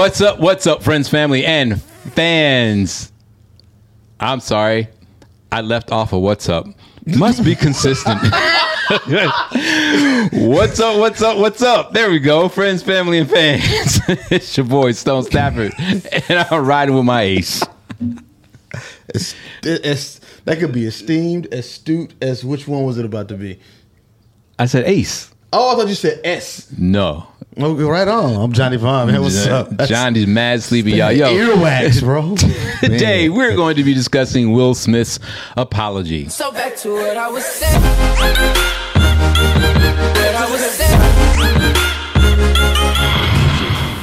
what's up? What's up, friends, family, and fans? I'm sorry, I left off of what's up. Must be consistent. what's up? What's up? What's up? There we go, friends, family, and fans. it's your boy Stone Stafford, and I'm riding with my ace. It's, it's, that could be esteemed, astute as which one was it about to be? I said ace. Oh, I thought you said S. No, Oh, okay, right on. I'm Johnny Vaughn, man. What's up? That's- Johnny's mad sleepy, y'all. Yo, Earwax, bro. today we're going to be discussing Will Smith's apology. So back to what I was saying. What I was saying.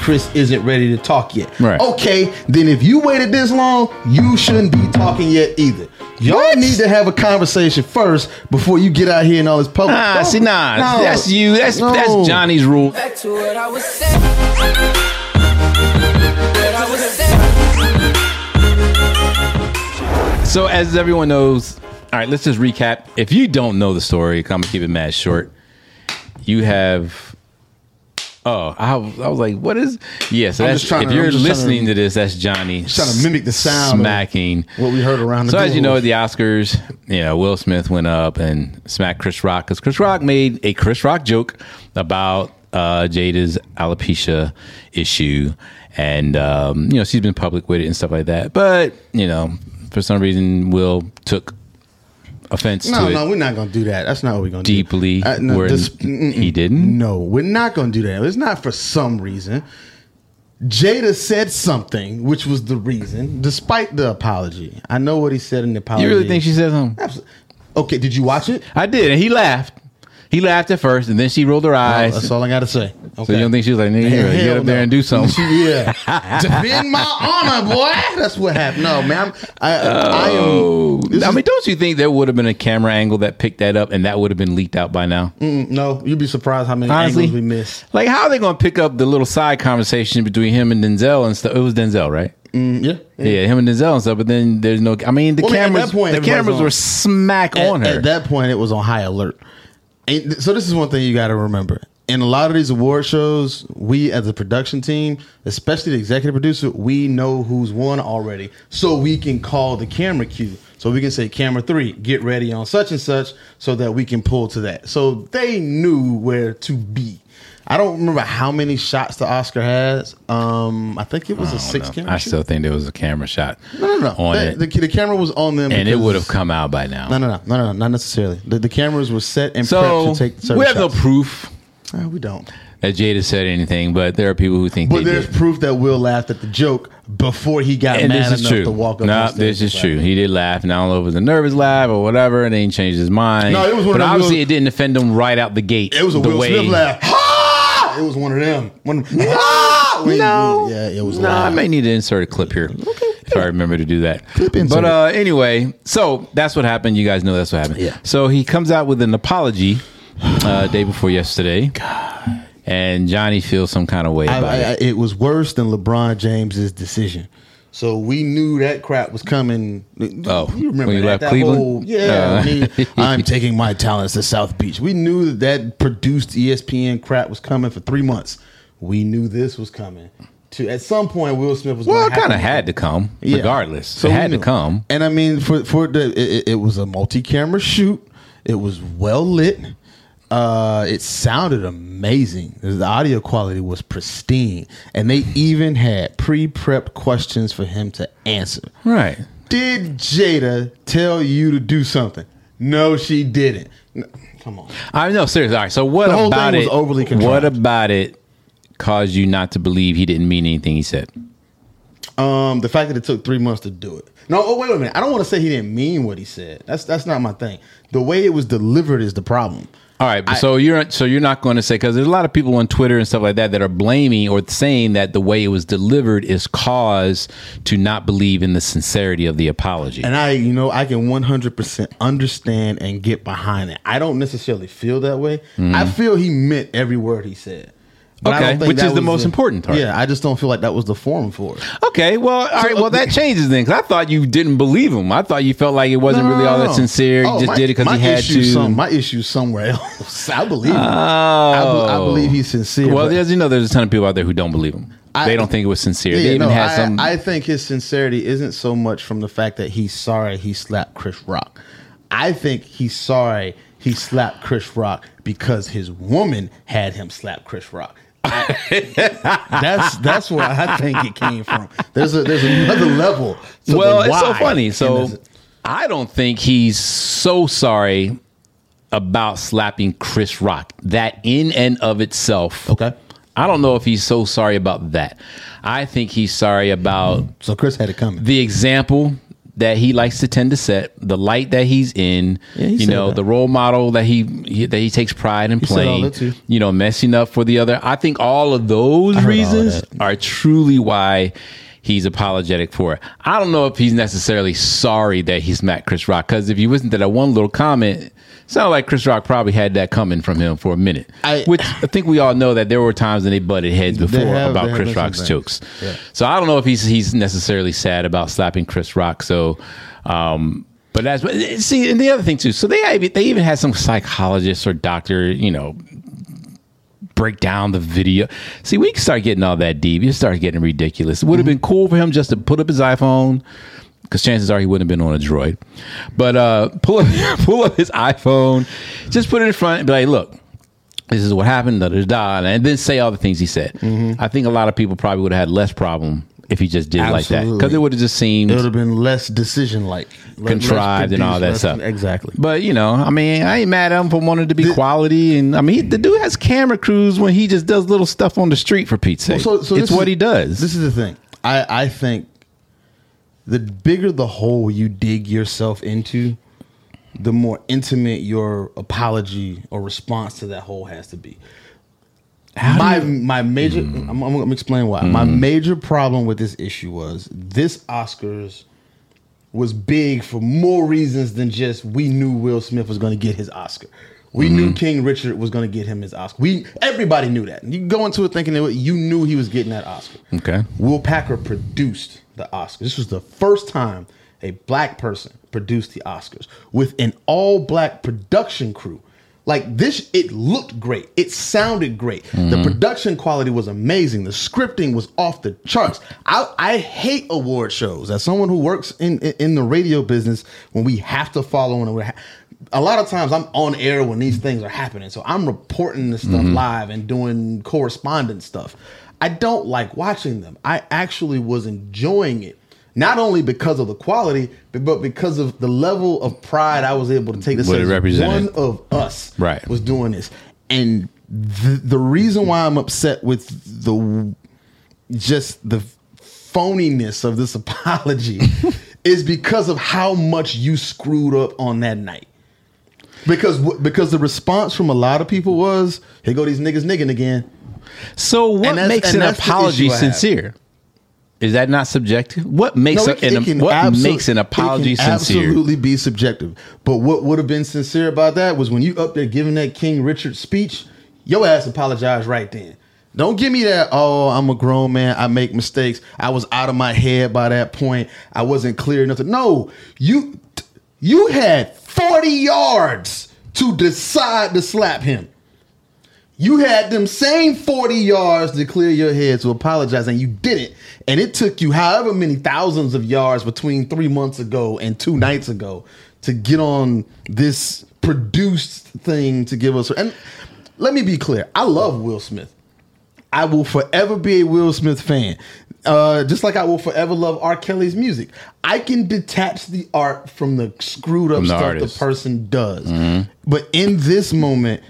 Chris isn't ready to talk yet. Right. Okay, then if you waited this long, you shouldn't be talking yet either. Y'all What? need to have a conversation first before you get out here and all this public. Ah, Don't- see, nah, no, that's you. That's no. that's Johnny's rule. Back to what I was saying. What I was saying. So, as everyone knows, all right, let's just recap. If you don't know the story, I'm gonna keep it mad short. You have. Oh, I, was- I was like, what is? Yeah, so I'm that's, just trying if to- you're I'm just trying listening to- to, this, that's Johnny trying to mimic the sound of smacking what we heard around the So, as you know, at the Oscars, you know, Will Smith went up and smacked Chris Rock because Chris Rock made a Chris Rock joke about uh, Jada's alopecia issue, and um, you know she's been public with it and stuff like that. But you know, for some reason, Will took offense No, to no, we're not gonna do that. That's not what we're gonna deeply. do. Uh, no, this- he didn't. No, we're not gonna do that. It's not for some reason. Jada said something, which was the reason, despite the apology. I know what he said in the apology. You really think she said something? Absolutely. Okay, did you watch it? I did, and he laughed. He laughed at first, and then she rolled her eyes. That's all I got to say. so you don't think she was like, "Nigga, get up there and do something"? Yeah, defend my honor, boy. That's what happened. No, man, I, I Oh, am. I mean, don't you think there would have been a camera angle that picked that up, and that would have been leaked out by now? mm, no, you'd be surprised how many Honestly, angles we missed. Like, how are they going to pick up the little side conversation between him and Denzel and stuff? It was Denzel, right? Mm, yeah, Yeah, him and Denzel and stuff. But then there's no. I mean, the Well, I cameras. that point, the cameras on- were smack at, on her. At that point, it was on high alert. And so this is one thing you got to remember. In a lot of these award shows, we as a production team, especially the executive producer, we know who's won already, so we can call the camera cue. So we can say, "Camera three, get ready on such and such," so that we can pull to that. So they knew where to be. I don't remember how many shots the Oscar has. Um, I think it was a six camera. I shoot. still think there was a camera shot no, no, no. on The, it, the, the camera was on them, and it would have come out by now. no, no, no, no, no, not necessarily. The, the cameras were set and so prepped to take certain we have no proof Uh, we don't. that Jada said anything, but there are people who think But there's did. proof that Will laughed at the joke before he got And mad enough true. to walk up. no, stage this is true. He did laugh, and I don't know if it was a nervous laugh or whatever, and then he changed his mind. No, it was one but obviously little- it didn't offend him right out the gate. It was a Will way- Smith laugh. Ha! It was one of them. One. Ah! When he- No, yeah, it was. No, I may need to insert a clip here Okay. if I remember to do that. Clip insert. but uh, anyway, so that's what happened. You guys know that's what happened. Yeah. So he comes out with an apology uh, day before yesterday, and Johnny feels some kind of way I, about I, I, it. it was worse than LeBron James's decision. So we knew that crap was coming. Oh, you remember when he that, left that Cleveland? whole- yeah, Uh. when he- I'm taking my talents to South Beach. We knew that that produced ESPN crap was coming for three months. We knew this was coming. To at some point, Will Smith was. Well, it kind of had to come, Yeah. regardless. So it had to come. And I mean, for for the it, it- it was a multi-camera shoot. It was well lit. Uh, it sounded amazing. The audio quality was pristine, and they even had pre-prepped questions for him to answer. Right. Did Jada tell you to do something? No, she didn't. No, come on. I know, seriously. All right. So what The whole about thing was it? overly what about it caused you not to believe he didn't mean anything he said? Um, the fact that it took three months to do it. No, oh wait a minute. I don't want to say he didn't mean what he said. That's that's not my thing. The way it was delivered is the problem. All right, so you're so you're not going to say because there's a lot of people on Twitter and stuff like that that are blaming or saying that the way it was delivered is cause to not believe in the sincerity of the apology. And I, you know, I can 100% understand and get behind it. I don't necessarily feel that way. Mm-hmm. I feel he meant every word he said. But. Okay, which is the most important part. Yeah, I just don't feel like that was the forum for it. okay, well, all right, well that changes then because I thought you didn't believe him. I thought you felt like it wasn't really all that sincere. You Oh, just my- did it because he had to. Some, my issue somewhere else. I believe him. oh, I, I believe he's sincere. Well, as you know, there's a ton of people out there who don't believe him. I- they don't think it was sincere. Yeah, they even no, had I, some. I think his sincerity isn't so much from the fact that he's sorry he slapped Chris Rock. I think he's sorry he slapped Chris Rock because his woman had him slap Chris Rock. That's that's where I think it came from. There's a there's another level. to the well, it's so funny. So I don't think he's so sorry about slapping Chris Rock. That in and of itself. Okay. I don't know if he's so sorry about that. I think he's sorry about so Chris had it coming. the example that he likes to tend to set, the light that he's in, Yeah, he you know, that. the role model that he, he that he takes pride in all playing, you know, messing up for the other. I think all of those all of reasons are truly why he's apologetic for it. I don't know if he's necessarily sorry that he smacked Chris Rock because if you listen to that one little comment, sounded like Chris Rock probably had that coming from him for a minute. I- which I think we all know that there were times when they butted heads before have- about Chris Rock's things. jokes. Yeah. So I don't know if he's he's necessarily sad about slapping Chris Rock. So, um, but that's but see, and the other thing too. So they they even had some psychologists or doctor, you know, break down the video. See, we can start getting all that deep. It started getting ridiculous. It would have been cool for him just to put up his iPhone. Because chances are he wouldn't have been on a droid, but uh, pull up pull up his iPhone, just put it in front and be like, "Look, this is what happened, da, da, da, and then say all the things he said. Mm-hmm. I think a lot of people probably would have had less problem if he just did it like that because it would have just seemed it would have been less decision like contrived and all that stuff. Exactly. But you know, I mean, I ain't mad at him for wanting to be quality, and I mean, the dude has camera crews when he just does little stuff on the street for Pete's sake. Well, so- so it's what is- he does. This is the thing. I, I think the bigger the hole you dig yourself into, the more intimate your apology or response to that hole has to be. my my major Hmm. I'm, I'm gonna explain why. My major problem with this issue was this Oscars was big for more reasons than just we knew Will Smith was going to get his Oscar. We knew King Richard was going to get him his Oscar. We everybody knew that. You go into it thinking that you knew he was getting that Oscar. Okay. Will Packer produced the Oscars. This was the first time a black person produced the Oscars with an all black production crew. Like this, it looked great. It sounded great. The mm-hmm. production quality was amazing. The scripting was off the charts. I, I hate award shows. As someone who works in, in in the radio business, when we have to follow and we're ha- a lot of times I'm on air when these things are happening. So I'm reporting this stuff mm-hmm. live and doing correspondence stuff. I don't like watching them. I actually was enjoying it. Not only because of the quality, but, because of the level of pride I was able to take. This What it as represented. one of us Right. was doing this, and the, the reason why I'm upset with the just the phoniness of this apology is because of how much you screwed up on that night. Because because the response from a lot of people was, "Here go these niggas nigging again." So what makes an apology issue I have. sincere? Is that not subjective? What makes No, a, it- it an, what makes an it apology sincere? Absolutely be subjective. But what would have been sincere about that was when you up there giving that King Richard speech, your ass apologized right then. Don't give me that. Oh, I'm a grown man. I make mistakes. I was out of my head by that point. I wasn't clear enough to. No, you you had 40 yards to decide to slap him. You had them same 40 yards to clear your head to apologize, and you didn't. And it took you however many thousands of yards between three months ago and two nights ago to get on this produced thing to give us. And let me be clear I love Will Smith. I will forever be a Will Smith fan. Uh, just like I will forever love R. Kelly's music. I can detach the art from the screwed up From the stuff artist. the person does. But in this moment,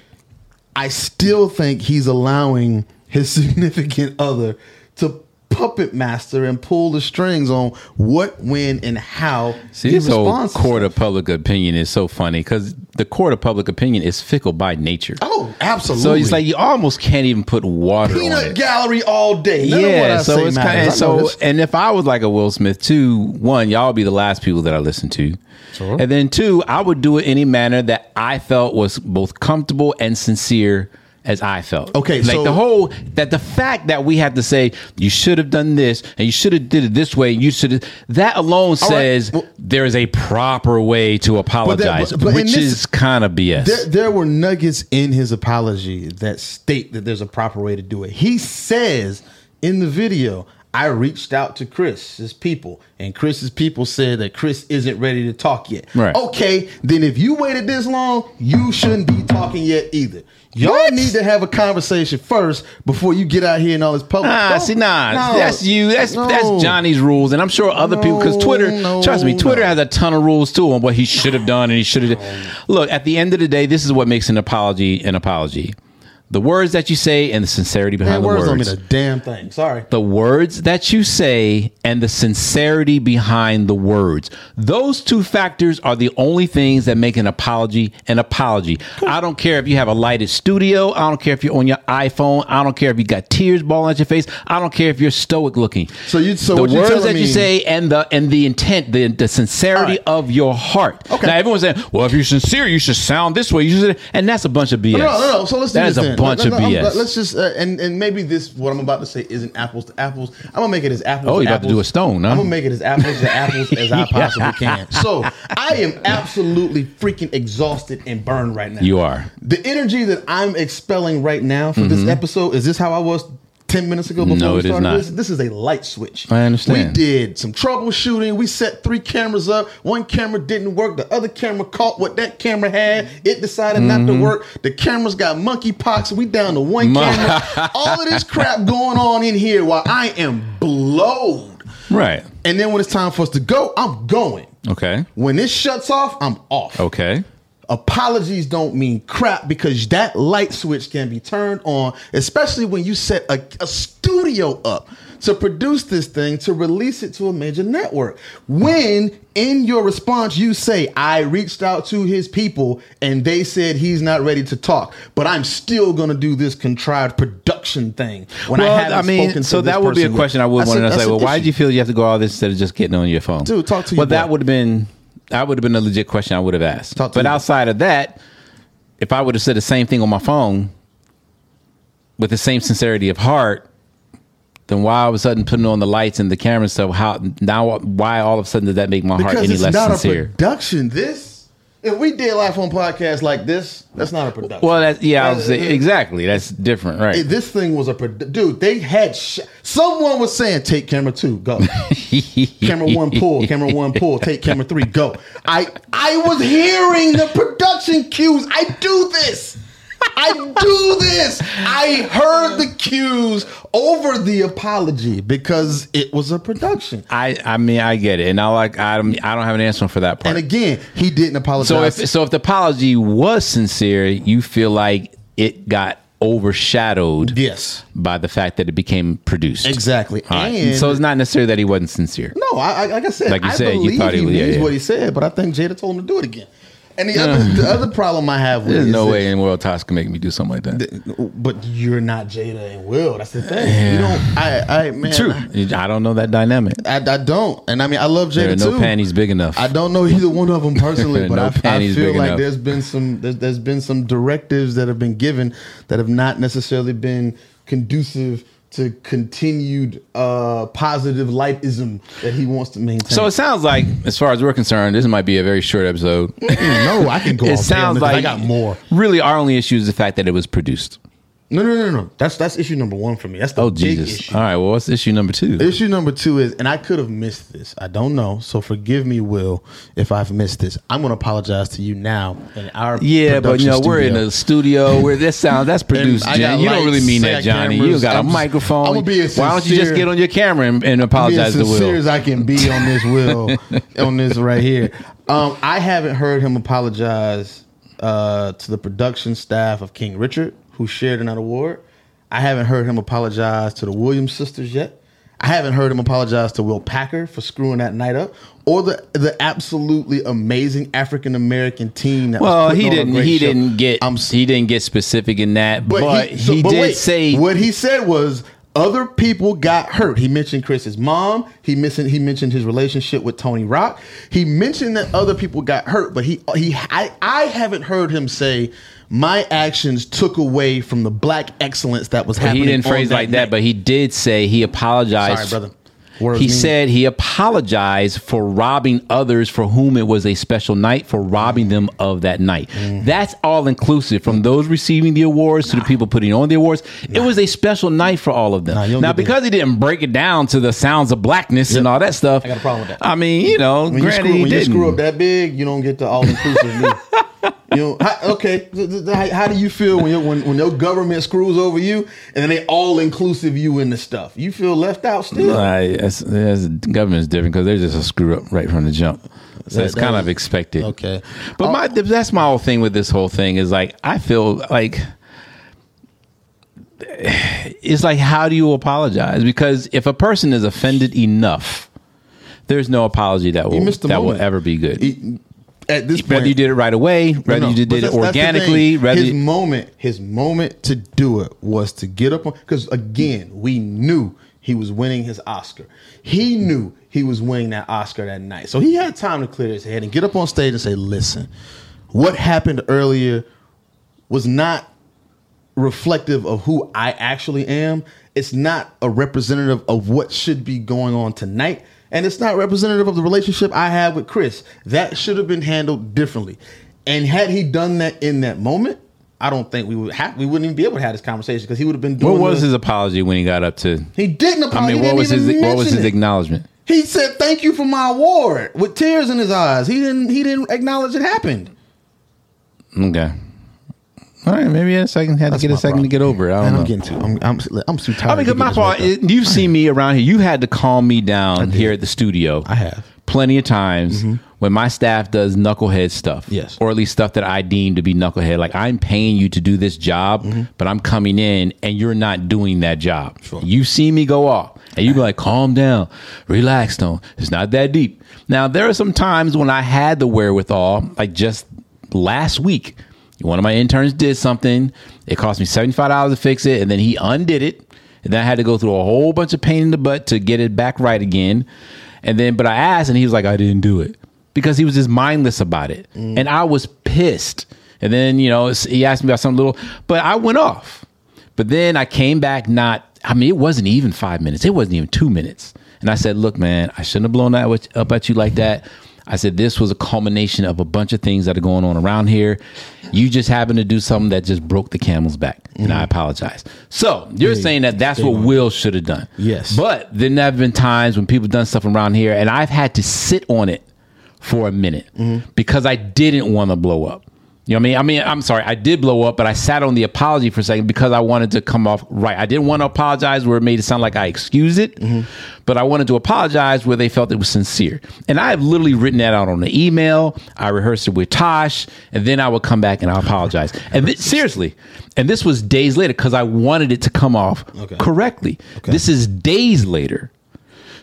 I still think he's allowing his significant other to puppet master and pull the strings on what, when, and how See, this whole court stuff. of public opinion is so funny because the court of public opinion is fickle by nature. Oh, absolutely. So it's like you almost can't even put water on peanut it. gallery all day. None of what yeah, I so say it's kind of so. And if I was like a Will Smith too, one, y'all be the last people that I listen to, Sure. and then two, I would do it any manner that I felt was both comfortable and sincere as I felt. Okay, like so- the whole that the fact that we had to say you should have done this and you should have did it this way, you should that alone right, says well- there is a proper way to apologize, but in which this- is kind of BS. There, there were nuggets in his apology that state that there's a proper way to do it. He says in the video, I reached out to Chris's people, and Chris's people said that Chris isn't ready to talk yet. Right. Okay, then if you waited this long, you shouldn't be talking yet either. Y'all What? need to have a conversation first before you get out here and all this public. Ah, Don't- see, nah, no, that's you. That's no. that's Johnny's rules, and I'm sure other people because Twitter. No, trust me, Twitter no. has a ton of rules too on what he should have done and he should have. Look, at the end of the day, this is what makes an apology an apology: the words that you say and the sincerity behind Man, the words words. don't mean a damn thing. Sorry. the words that you say and the sincerity behind the words. Those two factors are the only things that make an apology an apology. I don't care if you have a lighted studio. I don't care if you're on your iPhone. I don't care if you got tears balling at your face. I don't care if you're stoic looking. So you- so the words that you say and the and the intent, the the sincerity right. of your heart. Okay. Now everyone's saying, well, if you're sincere, you should sound this way. You should, and that's a bunch of BS. No, no, no. So let's do That this then. Bunch no, of I'm- BS. let's just uh, and and maybe this what I'm about to say isn't apples to apples. I'm gonna make it as apples. Oh, you about to do a stone, huh? I'm gonna make it as apples to apples as I possibly can. So I am absolutely freaking exhausted and burned right now. You are. The energy that I'm expelling right now for this episode is this how I was. 10 minutes ago before Mm-hmm. No, we it is started not. this this is a light switch I understand. we did some troubleshooting we set three cameras up one camera didn't work the other camera caught what that camera had it decided not Mm-hmm. to work the cameras got monkeypox we down to one camera all of this crap going on in here while i am blowed Right. and then when it's time for us to go i'm going Okay. when this shuts off i'm off Okay. Apologies don't mean crap because that light switch can be turned on, especially when you set a, a studio up to produce this thing to release it to a major network. When in your response you say, I reached out to his people and they said he's not ready to talk, but I'm still going to do this contrived production thing. When well, haven't I, mean, spoken to so that would be a question I would want to say. Well, why did you feel you have to go all this instead of just getting on your phone? Dude, talk to Well, your that would have been that would have been a legit question I would have asked. But boy. outside of that, if I would have said the same thing on my phone with the same sincerity of heart, then why all of a sudden putting on the lights and the camera and stuff? How now? Why all of a sudden did that make my heart Because any it's less not sincere? a production. This, if we did a live on podcast like this, that's not a production. well, that's yeah, was Uh, exactly. That's different, right? This thing was a produ- dude. They had sh- someone was saying, "Take camera two, go." camera one, pull. Camera one, pull. Take camera three, go. I I was hearing the production cues. I do this. I do this. I heard the cues over the apology because it was a production. I I mean I get it, and I like I don't I don't have an answer for that part. And again, he didn't apologize. So if so, if the apology was sincere, you feel like it got overshadowed yes, by the fact that it became produced. exactly. Right. And so it's not necessarily that he wasn't sincere. No, I, I like I said, Like you I said, you thought he he was- yeah, yeah. what he said, but I think Jada told him to do it again. And the other the other problem I have with There's it no way in world Tosh can make me do something like that. but you're not Jada and Will. That's the thing. You don't. I, I man. True. I, I don't know that dynamic. I, I don't. And I mean, I love Jada There are no too. panties big enough. I don't know either one of them personally, but No I, I feel like enough. there's been some there's, there's been some directives that have been given that have not necessarily been conducive to continued uh, positive lightism that he wants to maintain. So it sounds like, as far as we're concerned, this might be a very short episode. no, I can go. it sounds like I got more. Really, our only issue is the fact that it was produced. No, no, no, no. That's that's issue number one for me. That's the Oh big Jesus! issue. All right. Well, what's issue number two? Issue number two is, and I could have missed this. I don't know. So forgive me, Will, if I've missed this. I'm going to apologize to you now in our Yeah, but you know production we're in a studio where this sound that's produced. Jen. You don't really mean that, Johnny. You got a I'm just- microphone. I'ma be as Why don't you just get on your camera and, and be apologize as to sincere Will? as I can be on this Will on this right here. Um, I haven't heard him apologize uh, to the production staff of King Richard, who shared in that award. I haven't heard him apologize to the Williams sisters yet. I haven't heard him apologize to Will Packer for screwing that night up, or the the absolutely amazing African American team that. Well, he didn't. He show. didn't get. I'm he didn't get specific in that, but, but, he, so- but did wait, say. what he said was other people got hurt. He mentioned Chris's mom. He mentioned he mentioned his relationship with Tony Rock. He mentioned that other people got hurt, but he he I, I haven't heard him say my actions took away from the black excellence that was He happening. didn't on phrase like that, but he did say he apologized. sorry, brother. Words he mean- said he apologized for robbing others for whom it was a special night for robbing them of that night. Mm. That's all inclusive from those receiving the awards to the people putting on the awards. It was a special night for all of them. Nah, now, that. because he didn't break it down to the sounds of blackness and all that stuff, I got a problem with that. I mean, you know, When, you screw, he when didn't. screw up that big, you don't get the all inclusive. you know, how, okay. How, how do you feel when, your when when your government screws over you and then they all inclusive you in the stuff? You feel left out still. Right, that's, that's, government's different because they're just a screw up right from the jump. So That- it's kind of expected. Okay. But uh, my that's my whole thing with this whole thing is like I feel like it's like how do you apologize? Because if a person is offended enough, there's no apology that will that will ever be good. At this point, whether you did it right away, whether no, you did but it that's- that's the organically, whether his moment, his moment to do it was to get up on because again, we knew he was winning his Oscar. He knew he was winning that Oscar that night, so he had time to clear his head and get up on stage and say, "Listen, what happened earlier was not reflective of who I actually am. It's not a representative of what should be going on tonight. And it's not representative of the relationship I have with Chris. That should have been handled differently. And had he done that in that moment, I don't think we would have we wouldn't even be able to have this conversation because he would have been doing what was the- his apology when he got up to? he didn't apologize. I mean, what was his what was his acknowledgement? He said thank you for my award with tears in his eyes. He didn't he didn't acknowledge it happened. Okay. All right, maybe a second had That's to get a my second to get over it. I don't Man, know. I'm getting too I'm I'm, I'm too tired. I mean, because my fault. it- You've seen me around here. You had to calm me down here at the studio. I have. plenty of times mm-hmm. when my staff does knucklehead stuff. Yes. or at least stuff that I deem to be knucklehead. Like I'm paying you to do this job, mm-hmm. but I'm coming in and you're not doing that job. Sure. You see me go off, and you be like, "Calm down, relax, don't. It's not that deep." Now there are some times when I had the wherewithal, like just last week. One of my interns did something. It cost me seventy five dollars to fix it, and then he undid it. And then I had to go through a whole bunch of pain in the butt to get it back right again. And then, but I asked, and he was like, "I didn't do it," because he was just mindless about it, mm. and I was pissed. And then you know he asked me about something little, but I went off. But then I came back. Not, I mean, it wasn't even five minutes. It wasn't even two minutes. And I said, "Look, man, I shouldn't have blown that up at you like that." I said, "This was a culmination of a bunch of things that are going on around here. You just happened to do something that just broke the camel's back, and I mm. apologize." So you're saying that that's what Will should have done. Yes. but then there have been times when people done stuff around here, and I've had to sit on it for a minute mm-hmm. because I didn't want to blow up. You know what I mean? I mean, I'm sorry, I did blow up, but I sat on the apology for a second because I wanted to come off right. I didn't want to apologize where it made it sound like I excused it, mm-hmm. but I wanted to apologize where they felt it was sincere. And I have literally written that out on the email. I rehearsed it with Tosh, and then I would come back and I apologize. And thi- seriously, and this was days later because I wanted it to come off Okay. correctly. This is days later.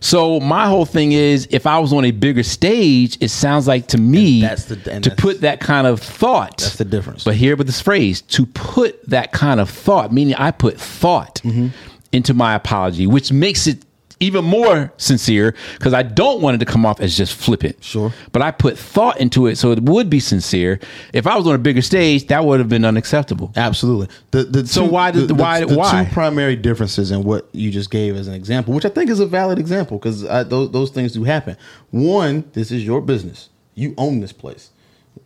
So my whole thing is, if I was on a bigger stage, it sounds like to me the- to put that kind of thought. That's the difference. But here, with this phrase, to put that kind of thought, meaning I put thought Mm-hmm. into my apology, which makes it even more sincere because I don't want it to come off as just flippant. Sure. But I put thought into it so it would be sincere. If I was on a bigger stage, that would have been unacceptable. Absolutely. The, the So two, why did- the, why- the why? two primary differences in what you just gave as an example, which I think is a valid example because those those things do happen. One, this is your business. You own this place,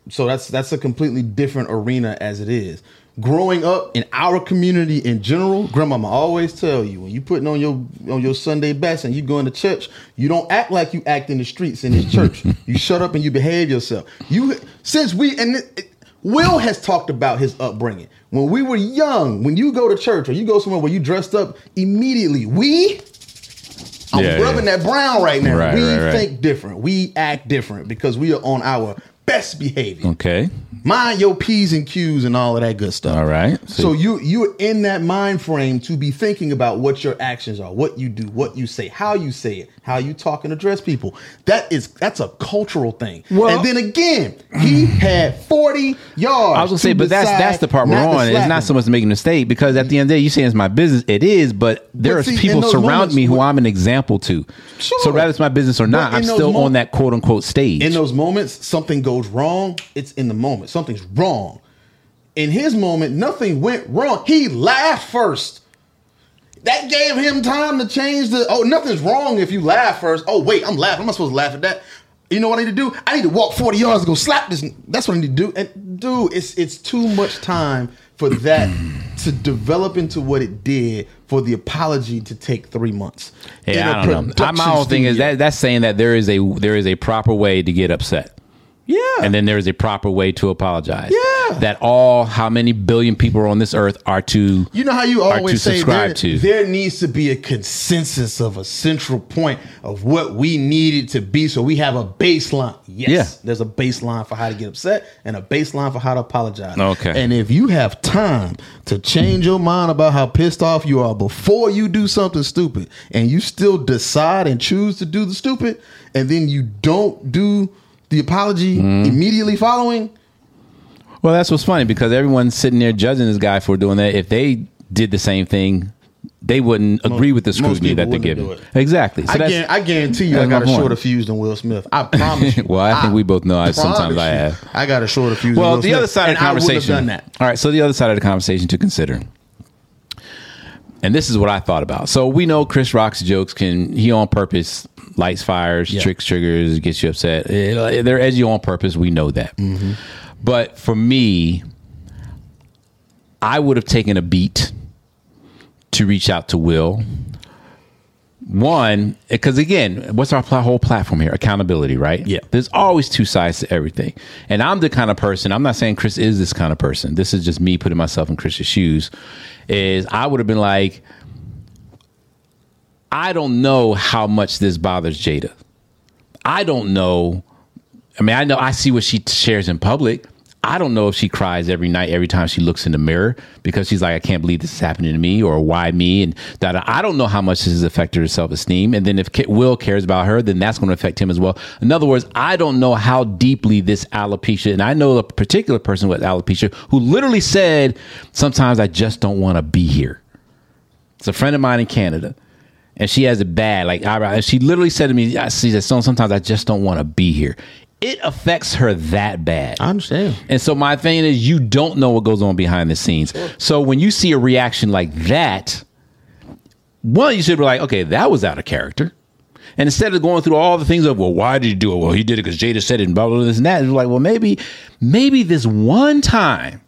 so that's that's a completely different arena as it is. Growing up in our community in general, grandmama always tell you when you putting on your on your Sunday best and you going to church, you don't act like you act in the streets in this church. you shut up and you behave yourself. You since we and it, Will has talked about his upbringing. When we were young, when you go to church or you go somewhere where you dressed up, immediately we I'm Yeah, rubbing yeah. that brown right now. Right, we right, right. think different. We act different because we are on our best behavior. Okay. Mind your P's and Q's and all of that good stuff. All right. So you you're in that mind frame to be thinking about what your actions are, what you do, what you say, how you say it, how you talk and address people. That is that's a cultural thing. Well- and then again, he had 40 yards. I was gonna say, but that's that's the part we're on. It's not so much making a mistake because at the end of the day, you saying it's my business. It is, but there But are see, people surround moments me who when- I'm an example to. Sure. So whether it's my business or not, I'm still mo- on that quote unquote stage. in those moments, something goes wrong. It's in the moment. Something's wrong. In his moment, nothing went wrong. He laughed first. That gave him time to change the. Oh, nothing's wrong if you laugh first. Oh, wait, I'm laughing. I'm not supposed to laugh at that. You know what I need to do? I need to walk 40 yards and go slap this. That's what I need to do. And dude, it's it's too much time for that to develop into what it did for the apology to take three months. Yeah, I don't know. My whole thing is that that's saying that there is a there is a proper way to get upset. Yeah. And then there is a proper way to apologize. Yeah. That all how many billion people are on this earth are to You know how you always to say subscribe there, to. there needs to be a consensus of a central point of what we need it to be so we have a baseline. Yes, Yeah. there's a baseline for how to get upset and a baseline for how to apologize. Okay. And if you have time to change your mind about how pissed off you are before you do something stupid and you still decide and choose to do the stupid and then you don't do the apology Mm-hmm. immediately following, Well, that's what's funny because everyone's sitting there judging this guy for doing that. If they did the same thing, they wouldn't agree with the scrutiny that they're giving. Exactly. So I, that's, guarantee, I guarantee you, I got a point. shorter fuse than Will Smith. I promise you. Well, I think we both know I- sometimes promise I have. I got a shorter fuse. than well, Will the Smith, other side of the I conversation. done that. All right, so the other side of the conversation to consider. And this is what I thought about. So we know Chris Rock's jokes can he on purpose lights fires, Yeah. tricks triggers, gets you upset. They're edgy on purpose. We know that. Mm-hmm. But for me, I would have taken a beat to reach out to Will. One, because again, what's our pl- whole platform here? Accountability, right? Yeah. There's always two sides to everything. And I'm the kind of person, I'm not saying Chris is this kind of person. This is just me putting myself in Chris's shoes. Is I would have been like, I don't know how much this bothers Jada. I don't know. I mean, I know I see what she shares in public. I don't know if she cries every night, every time she looks in the mirror because she's like, I can't believe this is happening to me, or why me, and that. I don't know how much this has affected her self esteem. And then if Will cares about her, then that's going to affect him as well. In other words, I don't know how deeply this alopecia, and I know a particular person with alopecia who literally said, "Sometimes I just don't want to be here." It's a friend of mine in Canada, and she has it bad. Like. And she literally said to me, "I see that sometimes I just don't want to be here." It affects her that bad. I understand. And so my thing is, you don't know what goes on behind the scenes. So when you see a reaction like that, one, you should be like, okay, that was out of character. And instead of going through all the things of, well, why did you do it? Well, he did it because Jada said it and blah, blah, blah, this and that. It's like, well, maybe, maybe this one time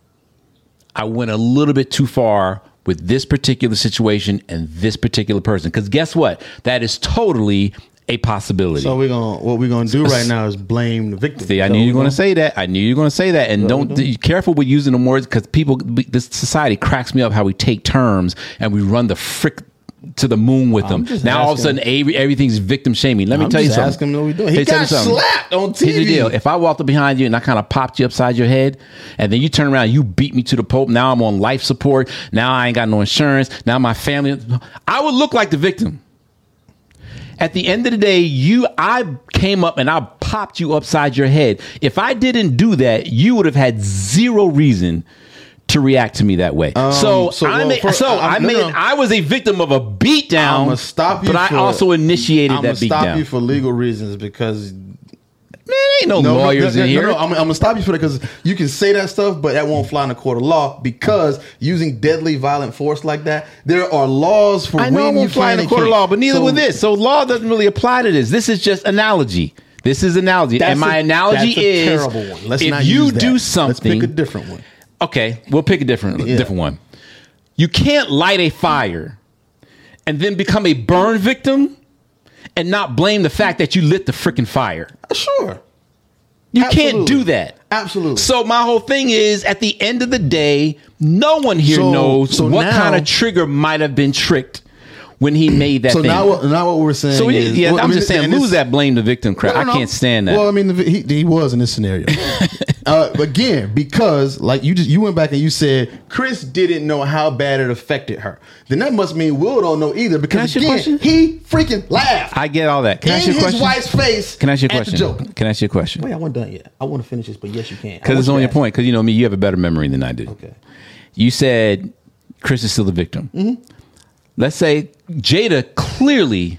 I went a little bit too far with this particular situation and this particular person. Because guess what? That is totally a possibility. So we're gonna what we're gonna do right now is blame the victim. See, I So knew you we're gonna- to say that. I knew you were going to say that. And don't mm-hmm. be careful with using the words because people, this society cracks me up how we take terms and we run the frick to the moon with them. Now all of a sudden, every, everything is victim shaming. Let me I'm tell you just something. asking him what we doing. He Let me tell you got something. slapped on Here's the deal. If I walked up behind you and I kind of popped you upside your head, and then you turn around, you beat me to the pope. Now I'm on life support. Now I ain't got no insurance. Now my family, I would look like the victim. At the end of the day, you I came up and I popped you upside your head. If I didn't do that, you would have had zero reason to react to me that way. so Um, so, I well, first, so I- I, no, made no. I was a victim of a beatdown. I'ma stop you but for- I also initiated I'm that gonna stop beatdown. you for legal reasons because Man, ain't no, no, lawyers no, no, in here. No, I'm, I'm gonna stop you for that because you can say that stuff, but that won't fly in the court of law because using deadly violent force like that, there are laws for I know when it you won't fly in the court of law, but neither So with this. So law doesn't really apply to this. This is just analogy. This is analogy, and my a- analogy is terrible one. Let's if you do Let's pick a different one. Okay, we'll pick a different Yeah. different one. You can't light a fire and then become a burn victim and not blame the fact that you lit the freaking fire. Uh, sure, You can't do that. absolutely. So my whole thing is, at the end of the day, no one here So- knows so what now- kind of trigger might have been tricked when he made that so thing. now, what, now what we're saying So we- is, yeah, well, I I'm mean, just saying, and lose this- that blame the victim crap. No, no, I can't stand that. Well, I mean, the- he, he was in this scenario. uh, again, because like you just you went back and you said Chris didn't know how bad it affected her. Then that must mean Will don't know either because ask you a again, he freaking laughed I get all that. Can I in ask you a his question? wife's face. Can I ask you a question? joke. Can I ask you a question? Wait, I wasn't done yet. I want to finish this, but yes, you can. Because it's on your ask. point. Because you know me, you have a better memory than I do. Okay. You said Chris is still the victim. Mm-hmm. Let's say Jada clearly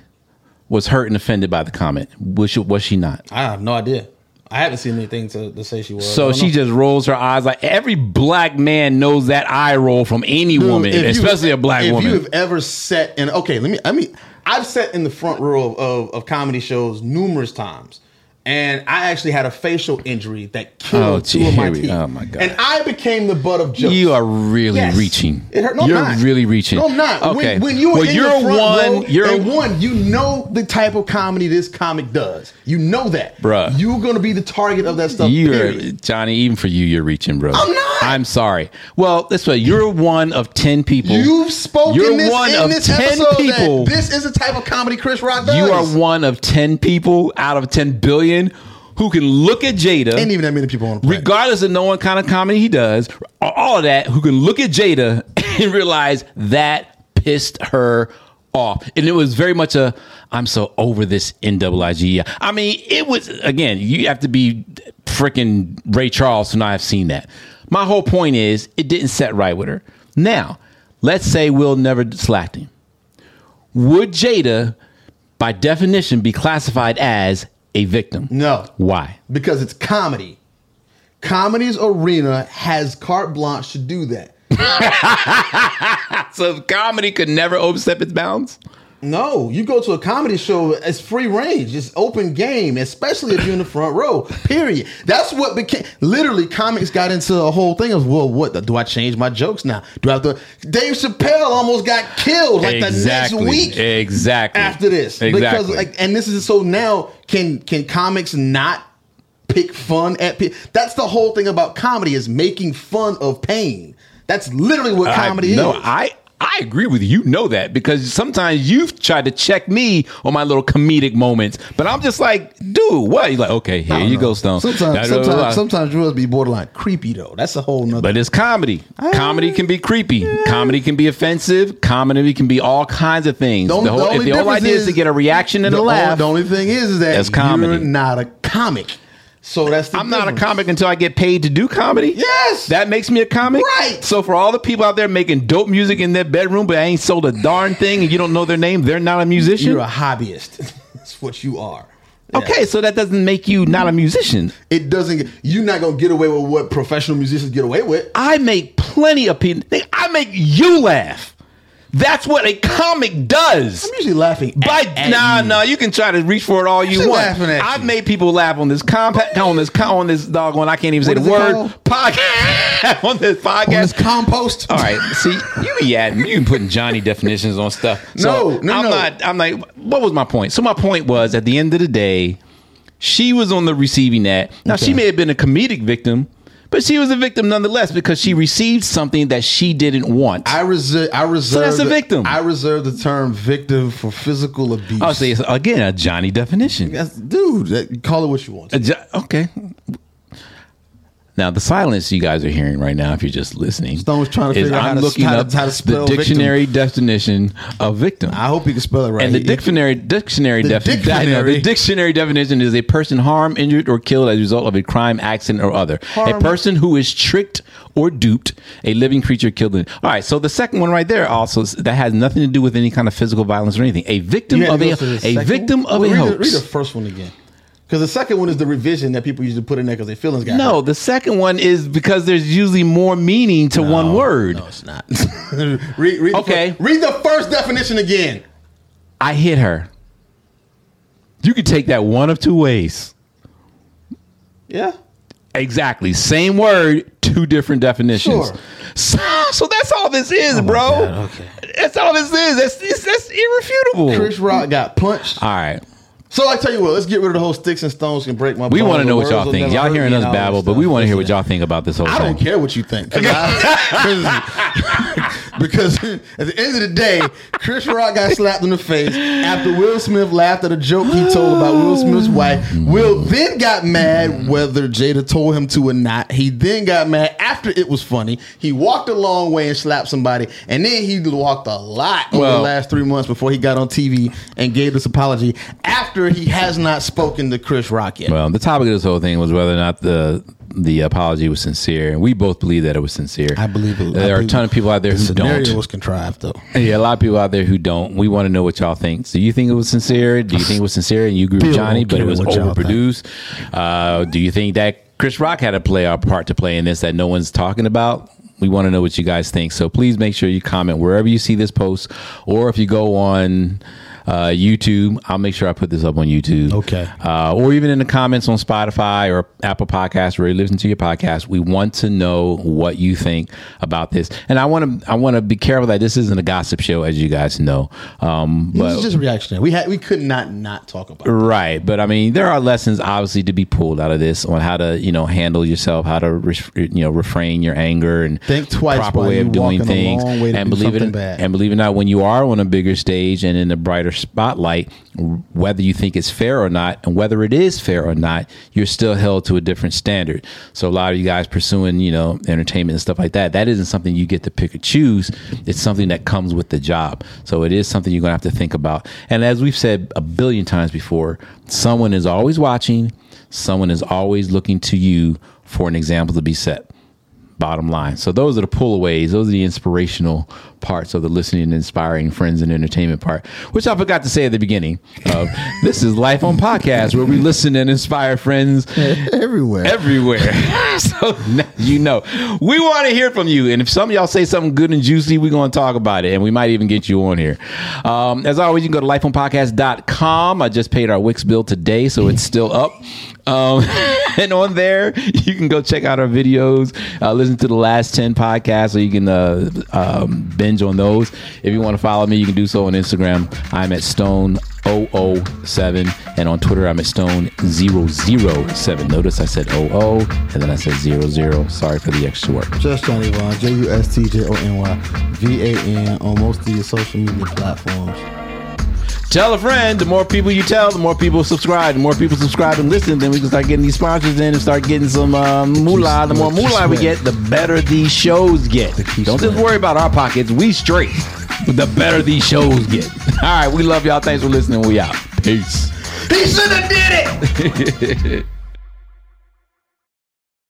was hurt and offended by the comment. Was she, was she not? I have no idea. I haven't seen anything to, to say she was. So she know. just rolls her eyes like every black man knows that eye roll from any Dude, woman, if you- especially a black if woman. you have ever sat in, okay, let me. I mean, I've sat in the front row of, of, of comedy shows numerous times, and I actually had a facial injury that oh, killed Oh, two gee, of my we- teeth. oh, my God. And I became the butt of jokes. You are really Yes. reaching. It hurt. No, you're not. really reaching. No, I'm not. Okay. When, when you're well, in you're the front one. row, you're and one, you know the type of comedy this comic does. You know that, Bruh. You're gonna be the target of that stuff. You're. Johnny. Even for you, you're reaching, bro. I'm not. I'm sorry. Well, this way, you're one of ten people. You've spoken You're this one in of this 10 people. this is the type of comedy Chris Rock does. You are one of ten people out of ten billion who can look at Jada. Ain't even that many people on the planet. regardless of knowing kind of comedy he does, all of that, who can look at Jada and realize that pissed her off. And it was very much a, I'm so over this NIIG. I mean, it was, again, you have to be freaking Ray Charles to not have seen that. My whole point is, it didn't set right with her. Now, let's say Will never slapped him. Would Jada, by definition, be classified as a victim? No, Why? because it's comedy. Comedy's arena has carte blanche to do that. So comedy could never overstep its bounds. No, you go to a comedy show, it's free range, it's open game, especially if you're in the front row. Period. That's what became literally comics got into a whole thing of well, what do I change my jokes now? Do I have to? Dave Chappelle almost got killed like the next week Exactly. after this Exactly. because like, and this is so now can can comics not pick fun at pe- that's the whole thing about comedy is making fun of pain. That's literally what comedy I, no, is. I I agree with you. You know that because sometimes you've tried to check me on my little comedic moments, but I'm just like, dude, what? You're like, okay, here you go, Stone. Sometimes, Da- da- da- da. sometimes, sometimes yours be borderline creepy though. That's a whole nother. But it's comedy. Ah. comedy can be creepy. Comedy can be offensive. Comedy can be all kinds of things. The only- the whole, the if the whole idea is, to get a reaction and a laugh, the only thing is, is that That's comedy. you're not a comic. So that's the I'm not a comic until I get paid to do comedy. Yes. That makes me a comic. Right. So for all the people out there making dope music in their bedroom, but I ain't sold a darn thing and you don't know their name, they're not a musician. You're a hobbyist. that's what you are. Yeah. Okay, so that doesn't make you not a musician. It doesn't. You're not gonna get away with what professional musicians get away with. I make plenty of people. I make you laugh. That's what a comic does. I'm usually laughing. By at, at nah, you. nah, you can try to reach for it all you want. laughing at I've you. made people laugh on this compact, on this, on this dog one. I can't even say the word podcast on this podcast. On this compost. All right, see, you be adding, you be putting Johnny definitions on stuff. So No, no, I'm no. not. I'm like, what was my point? So my point was, at the end of the day, she was on the receiving end. Now she may have been a comedic victim, but she was a victim nonetheless because she received something that she didn't want. I reserve. I reserve. that's a the- victim. I reserve the term victim for physical abuse. Oh, I'll say it's, again a Johnny definition. That's- dude. That, call it what you want. Jo- okay. Now the silence you guys are hearing right now, if you're just listening, Stone was trying to figure out I'm how to- looking how to- up how to spell the dictionary definition of victim. I hope you can spell it right. And the He- dictionary dictionary definition the dictionary definition is a person harmed, injured, or killed as a result of a crime, accident, or other. A person who is tricked or duped, a living creature killed. In, all right, so the second one right there also that has nothing to do with any kind of physical violence or anything. A victim of a to a victim one? of Well, a read hoax. The, read the first one again. Because the second one is the revision that people usually put in there because their feelings got no, hurt. the second one is because there's usually more meaning to one word. No, it's not. read, read Okay. The first, read the first definition again. I hit her. You could take that one of two ways. Yeah. Exactly. Same word, two different definitions. Sure. So, so that's all this is, oh bro. God, okay. That's all this is. That's, it's, that's irrefutable. Chris Rock got punched. all right. So I tell you what, let's get rid of the whole sticks and stones can break my. We want to know what y'all think. Y'all hearing us babble, but we want to hear what y'all think about this whole shit. I thing. don't care what you think. 'cause I- because at the end of the day, Chris Rock got slapped in the face after Will Smith laughed at a joke he told about Will Smith's wife. Will then got mad whether Jada told him to or not. He then got mad after it was funny. He walked a long way and slapped somebody, and then he walked a lot over Well- the last three months before he got on TV and gave this apology after he has not spoken to Chris Rock yet. Well, the topic of this whole thing was whether or not the the apology was sincere, and we both believe that it was sincere. I believe it. There I are a ton of people out there the who don't. was contrived though. Yeah, a lot of people out there who don't. We want to know what y'all think. Do you think it was sincere? Do you think it was sincere and you agree with Johnny, but it was what y'all think. overproduced? Uh, do you think that Chris Rock had a play a part to play in this that no one's talking about? We want to know what you guys think. So please make sure you comment wherever you see this post, or if you go on uh, YouTube, I'll make sure I put this up on YouTube. Okay. Uh, or even in the comments on Spotify or Apple Podcasts, where you listen to your podcast. We want to know what you think about this, and I want to I want to be careful that this isn't a gossip show, as you guys know. Um, This but is just reactionary. We had we could not not talk about. it. Right, but I mean, there are lessons obviously to be pulled out of this on how to, you know, handle yourself, how to, re- you know, refrain your anger and Think twice proper way you of doing things. long way to and do believe it, bad. and believe it or not, when you are on a bigger stage and in a brighter spotlight, whether you think it's fair or not, and whether it is fair or not, you're still held to a different standard. So a lot of you guys pursuing, you know, entertainment and stuff like that, that isn't something you get to pick or choose. It's something that comes with the job. So it is something you're gonna have to think about. And as we've said a billion times before, someone is always watching. Someone is always looking to you for an example to be set bottom line. So those are the pullaways. Those are the inspirational parts of the listening and inspiring friends and entertainment part, which I forgot to say at the beginning. Of this is Life on Podcast, where we listen and inspire friends everywhere. everywhere. so now you know, we want to hear from you. And if some of y'all say something good and juicy, we're going to talk about it. And we might even get you on here. Um, as always, you can go to lifeonpodcast.com. I just paid our Wix bill today, so it's still up. Um, and on there, you can go check out our videos, uh, listen to the last 10 podcasts, so you can uh, um, binge on those. If you want to follow me, you can do so on Instagram. I'm at Stone 007 and on Twitter I'm at Stone 007. Notice I said 00 and then I said 00. Sorry for the extra work. Just Johnny Van, J U S T J O N Y V A N on most of your social media platforms. Tell a friend. The more people you tell, the more people subscribe. The more people subscribe and listen, then we can start getting these sponsors in and start getting some um, moolah. The more moolah we get, the better these shows get. Don't just worry about our pockets. We straight. The better these shows get. All right, we love y'all. Thanks for listening. We out. Peace. He should have did it.